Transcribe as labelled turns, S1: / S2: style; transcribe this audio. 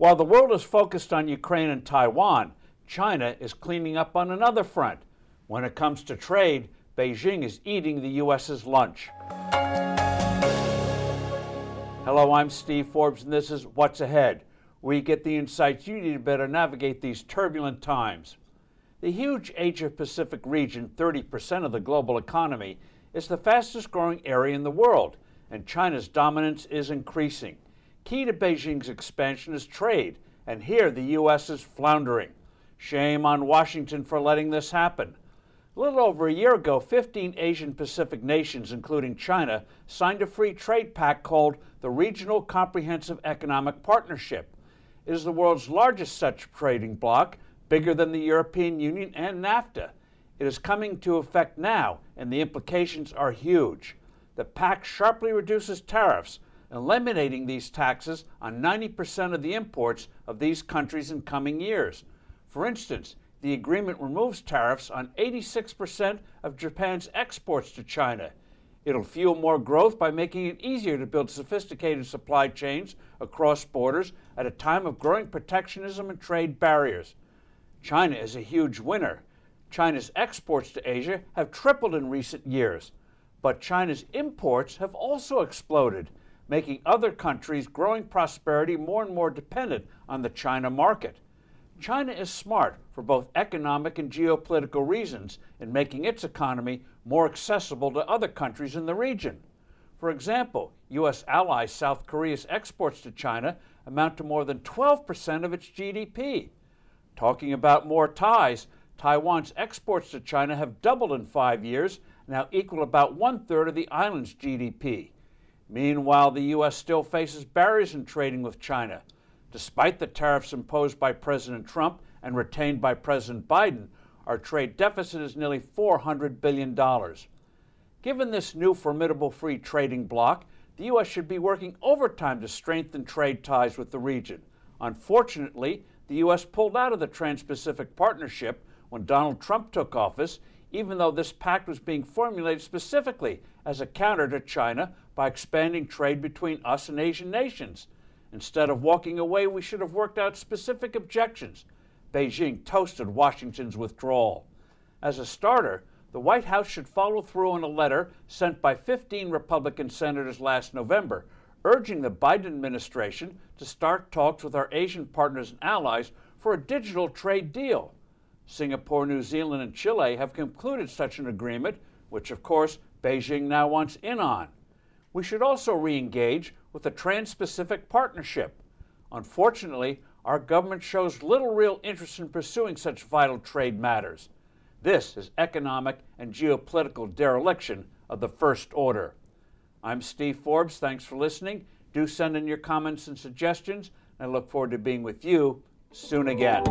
S1: While the world is focused on Ukraine and Taiwan, China is cleaning up on another front. When it comes to trade, Beijing is eating the U.S.'s lunch. Hello, I'm Steve Forbes, and this is What's Ahead, you get the insights you need to better navigate these turbulent times. The huge Asia Pacific region, 30% of the global economy, is the fastest growing area in the world, and China's dominance is increasing. Key to Beijing's expansion is trade, and here the U.S. is floundering. Shame on Washington for letting this happen. A little over a year ago, 15 Asian Pacific nations, including China, signed a free trade pact called the Regional Comprehensive Economic Partnership. It is the world's largest such trading bloc, bigger than the European Union and NAFTA. It is coming to effect now, and the implications are huge. The pact sharply reduces tariffs eliminating these taxes on 90% of the imports of these countries in coming years. For instance, the agreement removes tariffs on 86% of Japan's exports to China. It'll fuel more growth by making it easier to build sophisticated supply chains across borders at a time of growing protectionism and trade barriers. China is a huge winner. China's exports to Asia have tripled in recent years, but China's imports have also exploded making other countries' growing prosperity more and more dependent on the China market. China is smart for both economic and geopolitical reasons in making its economy more accessible to other countries in the region. For example, U.S. ally South Korea's exports to China amount to more than 12% of its GDP. Talking about more ties, Taiwan's exports to China have doubled in five years, now equal about one third of the island's GDP. Meanwhile, the U.S. still faces barriers in trading with China. Despite the tariffs imposed by President Trump and retained by President Biden, our trade deficit is nearly $400 billion. Given this new formidable free trading bloc, the U.S. should be working overtime to strengthen trade ties with the region. Unfortunately, the U.S. pulled out of the Trans Pacific Partnership when Donald Trump took office, even though this pact was being formulated specifically as a counter to China by expanding trade between us and Asian nations. Instead of walking away, we should have worked out specific objections. Beijing toasted Washington's withdrawal. As a starter, the White House should follow through on a letter sent by 15 Republican senators last November urging the Biden administration to start talks with our Asian partners and allies for a digital trade deal. Singapore, New Zealand, and Chile have concluded such an agreement, which, of course, Beijing now wants in on. We should also re engage with the Trans Pacific Partnership. Unfortunately, our government shows little real interest in pursuing such vital trade matters. This is economic and geopolitical dereliction of the first order. I'm Steve Forbes. Thanks for listening. Do send in your comments and suggestions. I look forward to being with you soon again.